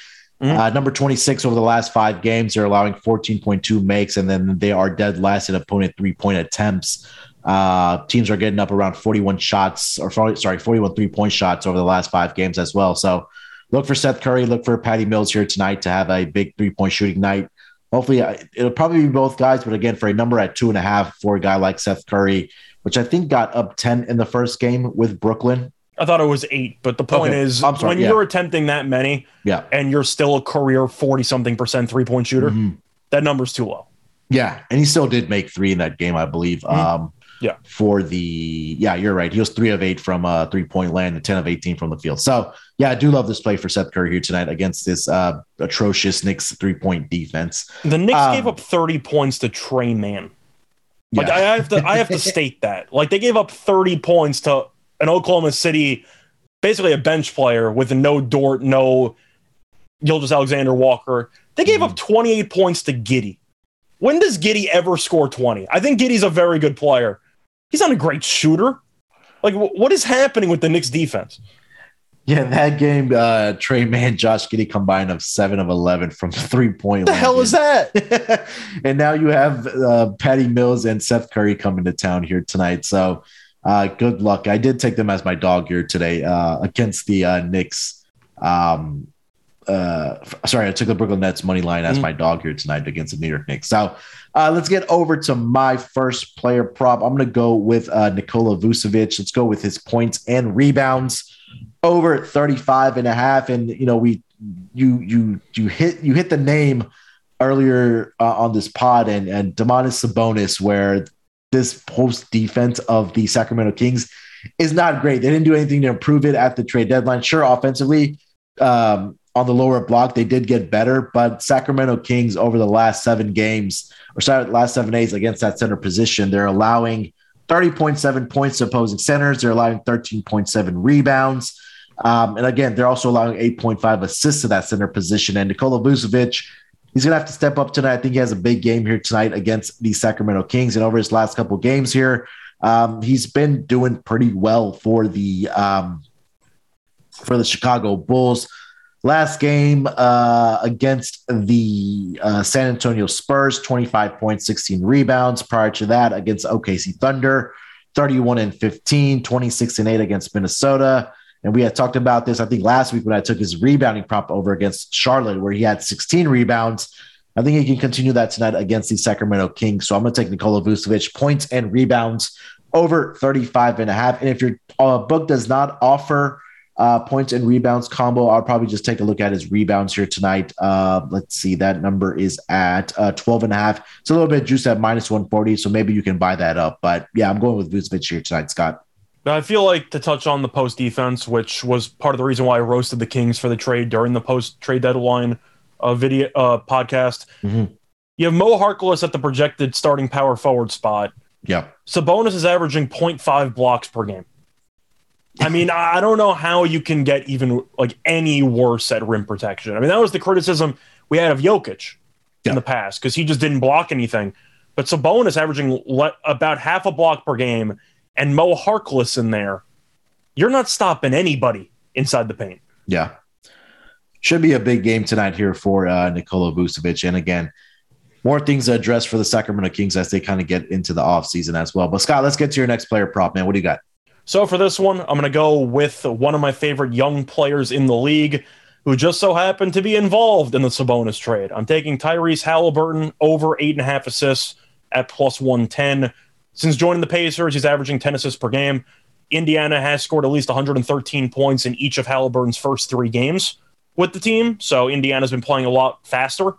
Mhm. Uh, number 26 over the last five games, they're allowing 14.2 makes, and then they are dead last in opponent three point attempts. Uh, teams are getting up around 41 shots, or 40, sorry, 41 three point shots over the last five games as well. So look for Seth Curry, look for Patty Mills here tonight to have a big three point shooting night. Hopefully, uh, it'll probably be both guys, but again, for a number at two and a half for a guy like Seth Curry, which I think got up 10 in the first game with Brooklyn. I thought it was eight, but the point Okay. is sorry, when yeah. you're attempting that many Yeah. and you're still a career 40 something percent three point shooter, Mhm. that number's too low. Yeah, and he still did make three in that game, I believe. Mhm. Um, Yeah. For the yeah, you're right. He was three of eight from uh, three point land and ten of eighteen from the field. So yeah, I do love this play for Seth Curry here tonight against this uh, atrocious Knicks three point defense. The Knicks Um, gave up 30 points to Tre Mann. Like Yeah. I have to I have to [laughs] state that. Like they gave up 30 points to an Oklahoma City, basically a bench player with no Dort, no Gilgeous-Alexander Walker. They gave up 28 points to Giddey. When does Giddey ever score 20? I think Giddey's a very good player. He's not a great shooter. Like wh- what is happening with the Knicks defense? Yeah, in that game, uh, Tre Mann, Josh Giddey combined of seven of eleven from three point. What the hell is that? that? [laughs] and now you have uh, Patty Mills and Seth Curry coming to town here tonight. So uh, good luck. I did take them as my dog here today uh, against the uh, Knicks. Um, uh, sorry, I took the Brooklyn Nets money line as Mhm. my dog here tonight against the New York Knicks. So uh, let's get over to my first player prop. I'm going to go with uh, Nikola Vucevic. Let's go with his points and rebounds over 35 and a half. And, you know, we, you, you, you hit, you hit the name earlier uh, on this pod and, and Domantas Sabonis, where this post defense of the Sacramento Kings is not great. They didn't do anything to improve it at the trade deadline. Sure, offensively, um, on the lower block, they did get better, but Sacramento Kings over the last seven games, or sorry, last seven days against that center position, they're allowing 30.7 points to opposing centers. They're allowing 13.7 rebounds. Um, and again, they're also allowing 8.5 assists to that center position. And Nikola Vucevic, he's going to have to step up tonight. I think he has a big game here tonight against the Sacramento Kings. And over his last couple games here, um, he's been doing pretty well for the um, for the Chicago Bulls. Last game uh, against the uh, San Antonio Spurs, 25 points, 16 rebounds. Prior to that, against OKC Thunder, 31 and 15, 26 and 8 against Minnesota. And we had talked about this, I think, last week when I took his rebounding prop over against Charlotte, where he had 16 rebounds. I think he can continue that tonight against the Sacramento Kings. So I'm going to take Nikola Vucevic points and rebounds over 35 and a half. And if your uh, book does not offer uh, points and rebounds combo, I'll probably just take a look at his rebounds here tonight. Uh, let's see, that number is at uh, 12 and a half. It's a little bit juice at minus 140, so maybe you can buy that up. But yeah, I'm going with Vucevic here tonight, Scott. Now, I feel like to touch on the post defense, which was part of the reason why I roasted the Kings for the trade during the post trade deadline uh, video uh, podcast. Mhm. You have Mo Harkless at the projected starting power forward spot. Yeah. Sabonis is averaging 0.5 blocks per game. I mean, I I don't know how you can get even like any worse at rim protection. I mean, that was the criticism we had of Jokic Yeah. in the past because he just didn't block anything. But Sabonis averaging le- about half a block per game, and Mo Harkless in there. You're not stopping anybody inside the paint. Yeah. Should be a big game tonight here for uh, Nikola Vucevic. And again, more things to address for the Sacramento Kings as they kind of get into the offseason as well. But Scott, let's get to your next player prop, man. What do you got? So for this one, I'm going to go with one of my favorite young players in the league who just so happened to be involved in the Sabonis trade. I'm taking Tyrese Halliburton over eight and a half assists at plus 110. Since joining the Pacers, he's averaging 10 assists per game. Indiana has scored at least 113 points in each of Halliburton's first three games with the team. So Indiana's been playing a lot faster.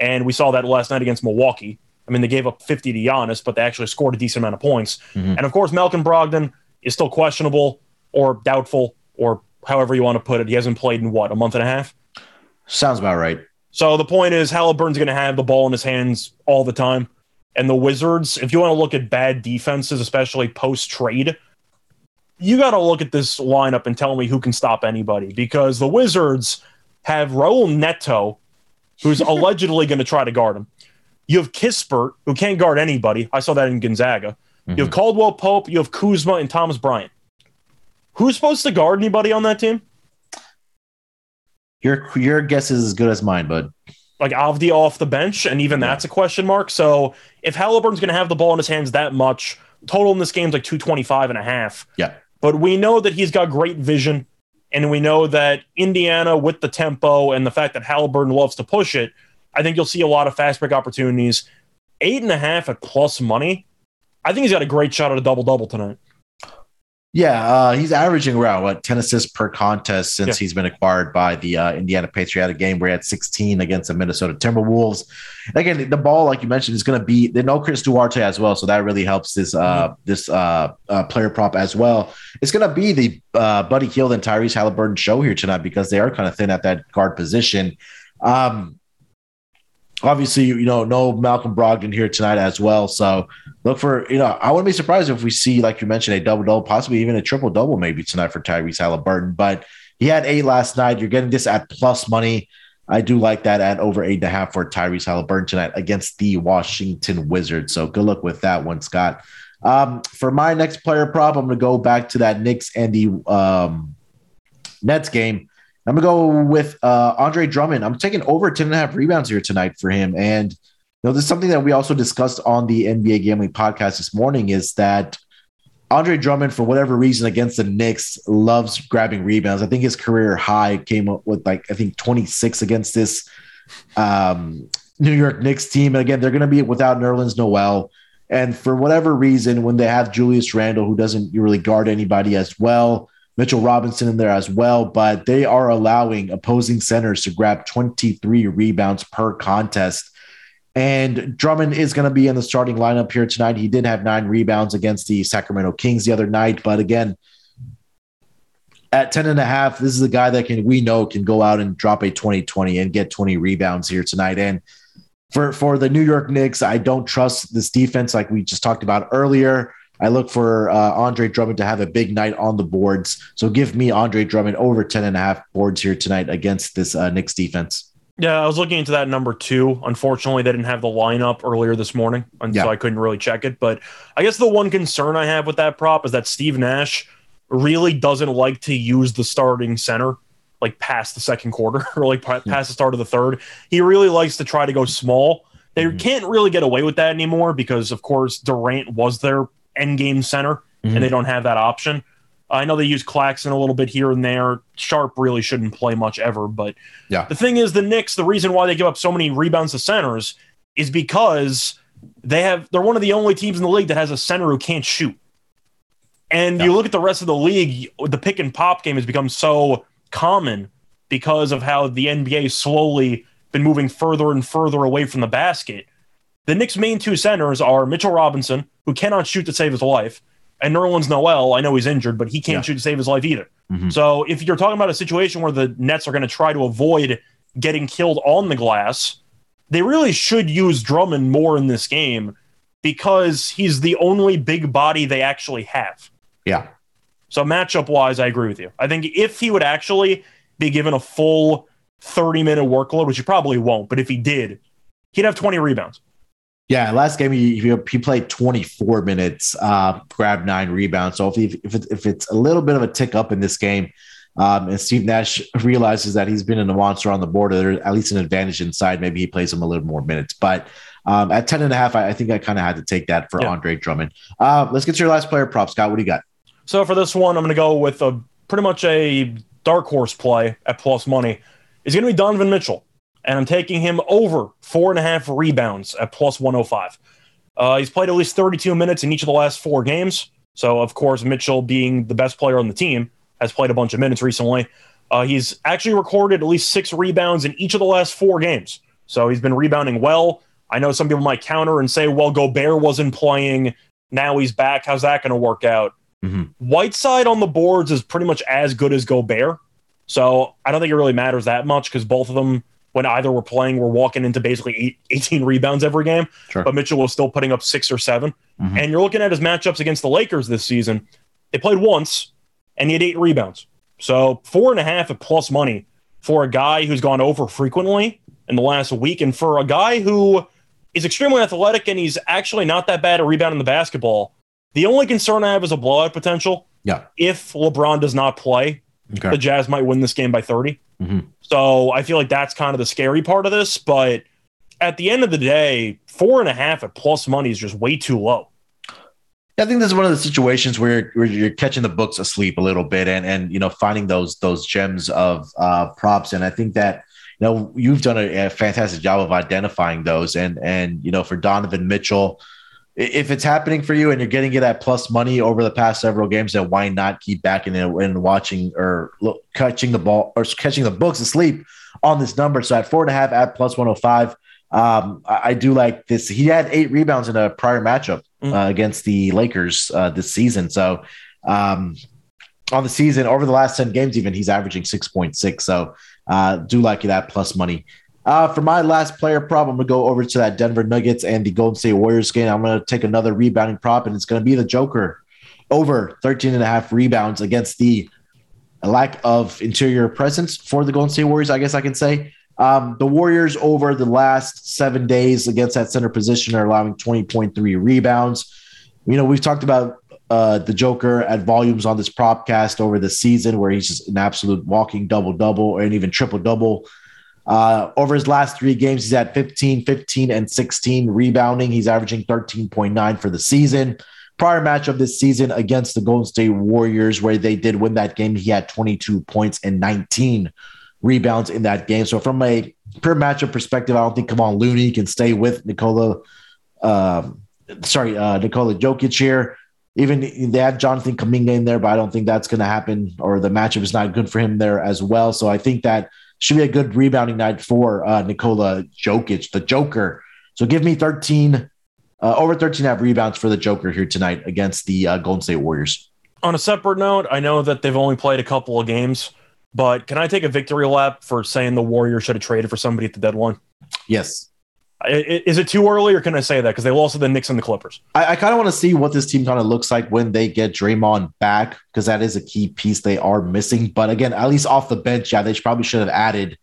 And we saw that last night against Milwaukee. I mean, they gave up 50 to Giannis, but they actually scored a decent amount of points. Mhm. And of course, Malcolm Brogdon is still questionable or doubtful or however you want to put it. He hasn't played in what, a month and a half? Sounds about right. So the point is, Halliburton's going to have the ball in his hands all the time. And the Wizards, if you want to look at bad defenses, especially post trade, you got to look at this lineup and tell me who can stop anybody because the Wizards have Raul Neto, who's [laughs] allegedly going to try to guard him. You have Kispert, who can't guard anybody. I saw that in Gonzaga. You have mhm. Caldwell Pope, you have Kuzma, and Thomas Bryant. Who's supposed to guard anybody on that team? Your your guess is as good as mine, bud. Like Avdi off the bench, and even that's a question mark. So if Halliburton's going to have the ball in his hands that much, total in this game is like 225 and a half. Yeah. But we know that he's got great vision, and we know that Indiana, with the tempo and the fact that Halliburton loves to push it, I think you'll see a lot of fast break opportunities. Eight and a half at plus money. I think he's got a great shot at a double double tonight. Yeah, uh, he's averaging around what ten assists per contest since Yeah. he's been acquired by the uh, Indiana Patriot. A game where he had 16 against the Minnesota Timberwolves. Again, the ball, like you mentioned, is going to be they know Chris Duarte as well, so that really helps this uh, this uh, uh, player prop as well. It's going to be the uh, Buddy Hield and Tyrese Halliburton show here tonight because they are kind of thin at that guard position. Um, obviously, you know, no Malcolm Brogdon here tonight as well. So look for you know I wouldn't be surprised if we see like you mentioned a double double, possibly even a triple double maybe tonight for Tyrese Halliburton. But he had eight last night. You're getting this at plus money. I do like that at over eight and a half for Tyrese Halliburton tonight against the Washington Wizards. So good luck with that one, Scott. Um, for my next player prop, I'm going to go back to that Knicks and the um, Nets game. I'm to go with uh, Andre Drummond. I'm taking over 10 and a half rebounds here tonight for him. And, you know, this is something that we also discussed on the NBA Gambling podcast this morning is that Andre Drummond, for whatever reason, against the Knicks, loves grabbing rebounds. I think his career high came up with like I think 26 against this um, New York Knicks team. And again, they're to be without Nerlens Noel. And for whatever reason, when they have Julius Randle, who doesn't really guard anybody as well, Mitchell Robinson in there as well, but they are allowing opposing centers to grab 23 rebounds per contest. And Drummond is going to be in the starting lineup here tonight. He did have nine rebounds against the Sacramento Kings the other night, but again, at 10 and a half, this is a guy that can we know can go out and drop a 20-20 and get 20 rebounds here tonight. And for for the New York Knicks, I don't trust this defense like we just talked about earlier. I look for uh, Andre Drummond to have a big night on the boards. So give me Andre Drummond over 10 and a half boards here tonight against this uh, Knicks defense. Yeah, I was looking into that number two. Unfortunately, they didn't have the lineup earlier this morning, and Yeah. so I couldn't really check it. But I guess the one concern I have with that prop is that Steve Nash really doesn't like to use the starting center like past the second quarter [laughs] or like pa- past the start of the third. He really likes to try to go small. They Mhm. can't really get away with that anymore because, of course, Durant was their end game center, Mhm. and they don't have that option. I know they use Claxton a little bit here and there. Sharpe really shouldn't play much ever, but Yeah. the thing is, the Knicks, the reason why they give up so many rebounds to centers is because they have they're one of the only teams in the league that has a center who can't shoot. And you look at the rest of the league, the pick and pop game has become so common because of how the NBA slowly been moving further and further away from the basket. The Knicks' main two centers are Mitchell Robinson, who cannot shoot to save his life, and Nerlens Noel. I know he's injured, but he can't Yeah. shoot to save his life either. Mhm. So if you're talking about a situation where the Nets are going to try to avoid getting killed on the glass, they really should use Drummond more in this game because he's the only big body they actually have. Yeah. So matchup wise, I agree with you. I think if he would actually be given a full 30 minute workload, which he probably won't, but if he did, he'd have 20 rebounds. Yeah, last game he, he played 24 minutes, uh, grabbed nine rebounds. So if he, if, it, if it's a little bit of a tick up in this game, um, and Steve Nash [laughs] realizes that he's been in a monster on the board, there's at least an advantage inside, maybe he plays him a little more minutes. But um, at 10 and a half, I, I think I kind of had to take that for Yeah. Andre Drummond. Uh, let's get to your last player prop, Scott. What do you got? So for this one, I'm going to go with a pretty much a dark horse play at plus money. It's going to be Donovan Mitchell, and I'm taking him over four and a half rebounds at plus 105. Uh, he's played at least 32 minutes in each of the last four games. So of course, Mitchell, being the best player on the team, has played a bunch of minutes recently. Uh, he's actually recorded at least six rebounds in each of the last four games. So he's been rebounding well. I know some people might counter and say, well, Gobert wasn't playing. Now he's back. How's that going to work out? Mhm. Whiteside on the boards is pretty much as good as Gobert. So I don't think it really matters that much because both of them, when either were playing, were walking into basically eight, [laughs] 18 rebounds every game. Sure. But Mitchell was still putting up six or 7 Mhm. And you're looking at his matchups against the Lakers this season. They played once and he had eight rebounds. So four and a half at plus money for a guy who's gone over frequently in the last week. And for a guy who is extremely athletic and he's actually not that bad at rebounding the basketball. The only concern I have is a blowout potential. Yeah. If LeBron does not play, Okay. the Jazz might win this game by 30. Mhm. So I feel like that's kind of the scary part of this. But at the end of the day, four and a half at plus money is just way too low. I think this is one of the situations where, where you're catching the books asleep a little bit and and you know finding those those gems of uh, props. And I think that you know you've done a, a fantastic job of identifying those. And and you know for Donovan Mitchell, if it's happening for you and you're getting it at plus money over the past several games, then why not keep backing it and watching or look, catching the ball or catching the books asleep on this number? So at four and a half at plus one hundred five. Um, I, I do like this. He had eight rebounds in a prior matchup Mm. uh, against the Lakers uh, this season. So um, on the season, over the last 10 games, even he's averaging 6.6. So uh, do like that plus money Uh, for my last player prop, I'm going to go over to that Denver Nuggets and the Golden State Warriors game. I'm going to take another rebounding prop, and it's going to be the Joker over 13 and a half rebounds against the lack of interior presence for the Golden State Warriors, I guess I can say. Um, the Warriors over the last seven days against that center position are allowing 20.3 rebounds. You know, we've talked about uh, the Joker at volumes on this propcast over the season where he's just an absolute walking double double and even triple double. Uh, over his last three games, he's at 15, 15, and 16 rebounding. He's averaging 13.9 for the season. Prior match of this season against the Golden State Warriors, where they did win that game, he had 22 points and 19 rebounds in that game. So, from a per matchup perspective, I don't think Kevon Looney can stay with Nikola. Um, sorry, uh, Nikola Jokic here. Even they had Jonathan Kuminga in there, but I don't think that's going to happen, or the matchup is not good for him there as well. So I think that should be a good rebounding night for uh, Nikola Jokic, the Joker. So give me 13, uh, over 13 half rebounds for the Joker here tonight against the uh, Golden State Warriors. On a separate note, I know that they've only played a couple of games, but can I take a victory lap for saying the Warriors should have traded for somebody at the deadline? Yes. Is it too early, or can I say that because they lost to the Knicks and the Clippers? I, I kind of want to see what this team kind of looks like when they get Draymond back because that is a key piece they are missing. But again, at least off the bench, yeah, they probably should have added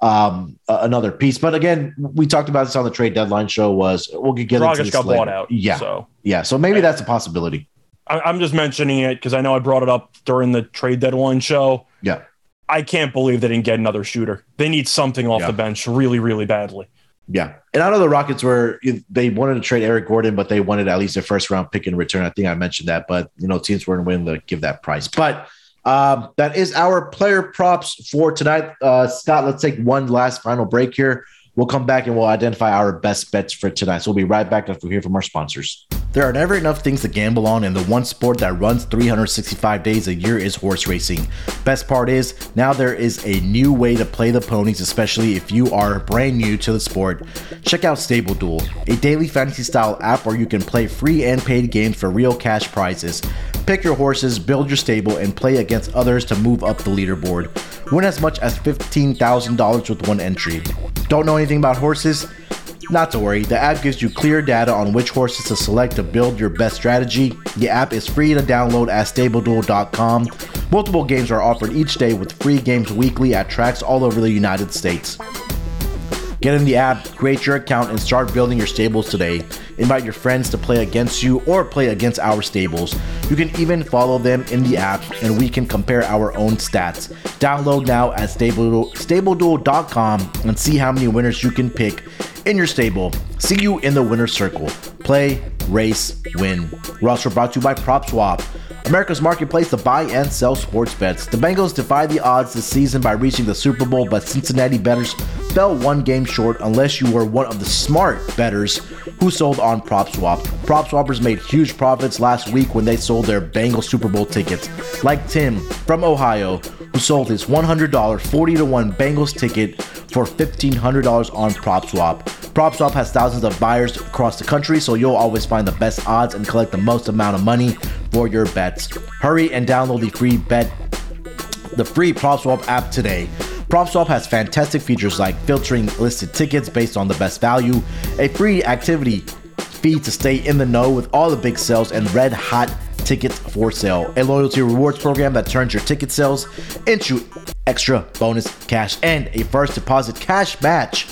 um, another piece. But again, we talked about this on the trade deadline show. Was we'll get Dragic into got later. bought out. Yeah, so yeah. So maybe that's a possibility. I, I'm just mentioning it because I know I brought it up during the trade deadline show. Yeah. I can't believe they didn't get another shooter. They need something off Yeah. the bench really, really badly. Yeah. And I know the Rockets were they wanted to trade Eric Gordon, but they wanted at least a first round pick in return. I think I mentioned that, but you know, teams weren't willing to give that price. But um, that is our player props for tonight. Uh, Scott, let's take one last final break here. We'll come back and we'll identify our best bets for tonight. So we'll be right back after we hear from our sponsors. There are never enough things to gamble on, and the one sport that runs 365 days a year is horse racing. Best part is, now there is a new way to play the ponies, especially if you are brand new to the sport. Check out Stable Duel, a daily fantasy style app where you can play free and paid games for real cash prizes. Pick your horses, build your stable, and play against others to move up the leaderboard. Win as much as $15,000 with one entry. Don't know anything about horses? Not to worry, the app gives you clear data on which horses to select to build your best strategy. The app is free to download at stableduel.com. Multiple games are offered each day with free games weekly at tracks all over the United States. Get in the app, create your account, and start building your stables today. Invite your friends to play against you or play against our stables. You can even follow them in the app, and we can compare our own stats. Download now at stable, stableduel.com and see how many winners you can pick in your stable. See you in the winner's circle. Play, race, win. We're also brought to you by PropSwap. America's marketplace to buy and sell sports bets. The Bengals defy the odds this season by reaching the Super Bowl, but Cincinnati bettors fell one game short unless you were one of the smart bettors who sold on PropSwap. PropSwappers made huge profits last week when they sold their Bengals Super Bowl tickets, like Tim from Ohio, who sold his $100 40 to 1 Bengals ticket for $1,500 on PropSwap. PropSwap has thousands of buyers across the country, so you'll always find the best odds and collect the most amount of money for your bets. Hurry and download the free bet, the free PropSwap app today. PropSwap has fantastic features like filtering listed tickets based on the best value, a free activity feed to stay in the know with all the big sales, and red hot tickets for sale. A loyalty rewards program that turns your ticket sales into extra bonus cash and a first deposit cash match.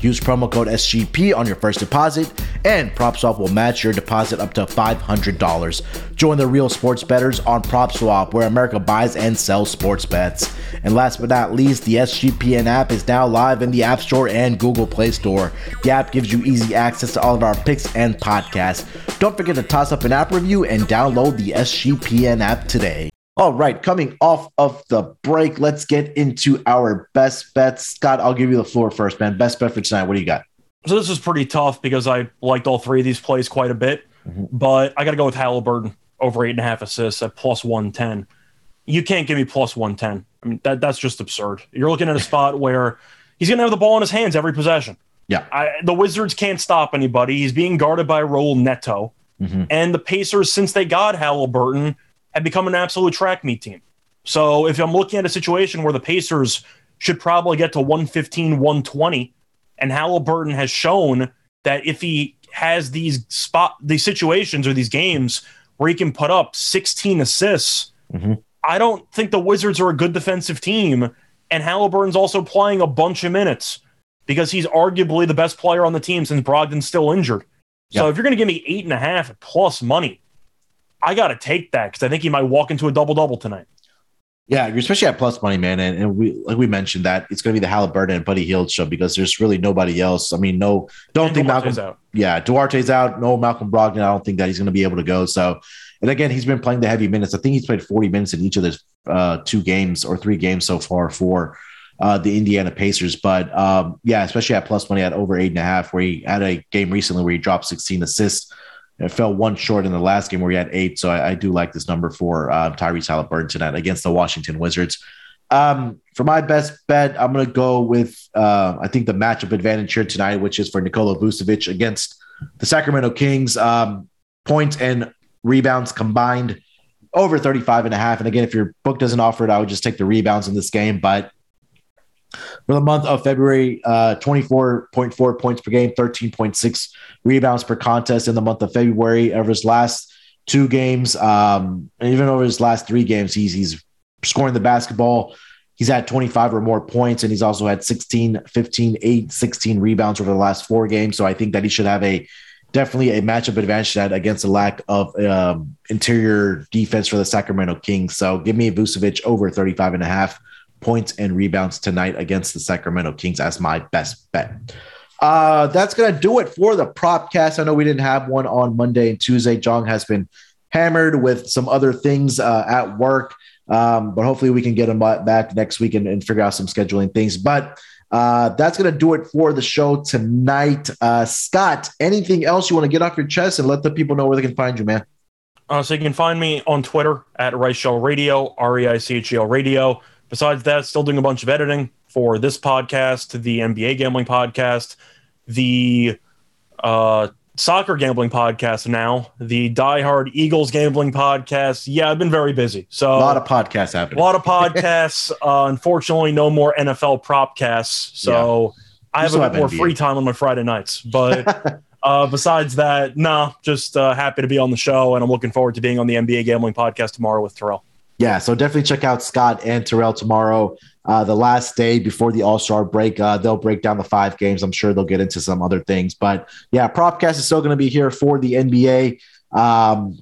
Use promo code SGP on your first deposit, and PropSwap will match your deposit up to $500. Join the real sports bettors on PropSwap, where America buys and sells sports bets. And last but not least, the SGPN app is now live in the App Store and Google Play Store. The app gives you easy access to all of our picks and podcasts. Don't forget to toss up an app review and download the SGPN app today. All right, coming off of the break, let's get into our best bets. Scott, I'll give you the floor first, man. Best bet for tonight. What do you got? So this was pretty tough because I liked all three of these plays quite a bit, but I got to go with Halliburton over eight and a half assists at plus one ten. You can't give me plus one ten. I mean that that's just absurd. You're looking at a spot [laughs] where he's going to have the ball in his hands every possession. Yeah. I, the Wizards can't stop anybody. He's being guarded by Raul Neto, Mhm. and the Pacers, since they got Halliburton, have become an absolute track meet team. So if I'm looking at a situation where the Pacers should probably get to 115, 120. And Halliburton has shown that if he has these spot these situations or these games where he can put up 16 assists, Mhm. I don't think the Wizards are a good defensive team. And Halliburton's also playing a bunch of minutes because he's arguably the best player on the team since Brogdon's still injured. So Yeah. if you're going to give me eight and a half plus money, I got to take that because I think he might walk into a double double tonight. Yeah, you're especially at plus money, man. And, and we like we mentioned that it's going to be the Halliburton and Buddy Hield show because there's really nobody else. I mean, no, don't And think Duarte's Malcolm. out. Yeah, Duarte's out. No Malcolm Brogdon. I don't think that he's going to be able to go. So, and again, he's been playing the heavy minutes. I think he's played 40 minutes in each of his uh, two games or three games so far for uh, the Indiana Pacers. But um, yeah, especially at plus money at over eight and a half, where he had a game recently where he dropped 16 assists. It fell one short in the last game where he had eight. So I, I do like this number for uh, Tyrese Halliburton tonight against the Washington Wizards. Um, for my best bet, I'm going to go with uh, I think the matchup advantage here tonight, which is for Nikola Vucevic against the Sacramento Kings. Um, points and rebounds combined over 35 and a half. And again, if your book doesn't offer it, I would just take the rebounds in this game. But for the month of February, uh, 24.4 points per game, 13.6 rebounds per contest in the month of February. Over his last two games, um, and even over his last three games, he's he's scoring the basketball. He's had 25 or more points, and he's also had 16, 15, 8, 16 rebounds over the last four games. So I think that he should have a definitely a matchup advantage that against the lack of um, interior defense for the Sacramento Kings. So give me Vucevic over 35 and a half points and rebounds tonight against the Sacramento Kings as my best bet. Uh, that's going to do it for the propcast. I know we didn't have one on Monday and Tuesday. Jong has been hammered with some other things uh, at work, um, but hopefully we can get him back next week and, and figure out some scheduling things. But uh, that's going to do it for the show tonight. Uh, Scott, anything else you want to get off your chest and let the people know where they can find you, man? Uh, so you can find me on Twitter at Reichel Radio, R E I C H E L Radio. Besides that, still doing a bunch of editing for this podcast, the NBA gambling podcast, the uh, soccer gambling podcast now, the Die Hard Eagles gambling podcast. Yeah, I've been very busy. So A lot of podcasts happening. a lot of podcasts. [laughs] uh, unfortunately, no more NFL propcasts. So I have a bit have more NBA. free time on my Friday nights. But [laughs] uh, besides that, nah, just uh, happy to be on the show, and I'm looking forward to being on the NBA gambling podcast tomorrow with Terrell. Yeah, so definitely check out Scott and Terrell tomorrow, uh, the last day before the All Star break. Uh, they'll break down the five games. I'm sure they'll get into some other things, but yeah, Propcast is still going to be here for the NBA. Um,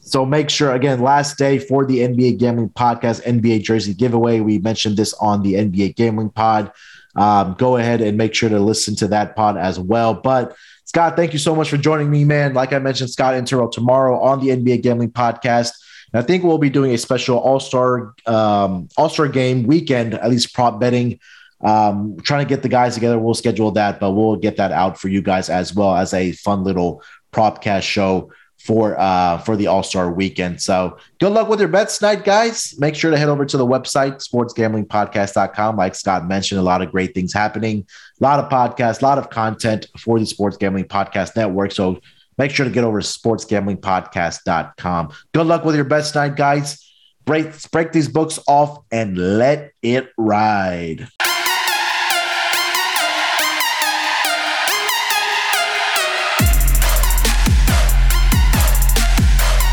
so make sure again, last day for the NBA Gambling Podcast NBA jersey giveaway. We mentioned this on the NBA Gambling Pod. Um, go ahead and make sure to listen to that pod as well. But Scott, thank you so much for joining me, man. Like I mentioned, Scott and Terrell tomorrow on the NBA Gambling Podcast. And I think we'll be doing a special All Star um, All Star game weekend, at least prop betting. Um, trying to get the guys together. We'll schedule that, but we'll get that out for you guys as well as a fun little propcast show for uh, for the All Star weekend. So good luck with your bets tonight, guys. Make sure to head over to the website sportsgamblingpodcast.com. Like Scott mentioned, a lot of great things happening, a lot of podcasts, a lot of content for the Sports Gambling Podcast Network. So make sure to get over to sportsgamblingpodcast.com. Good luck with your best night, guys. Break break these books off and let it ride.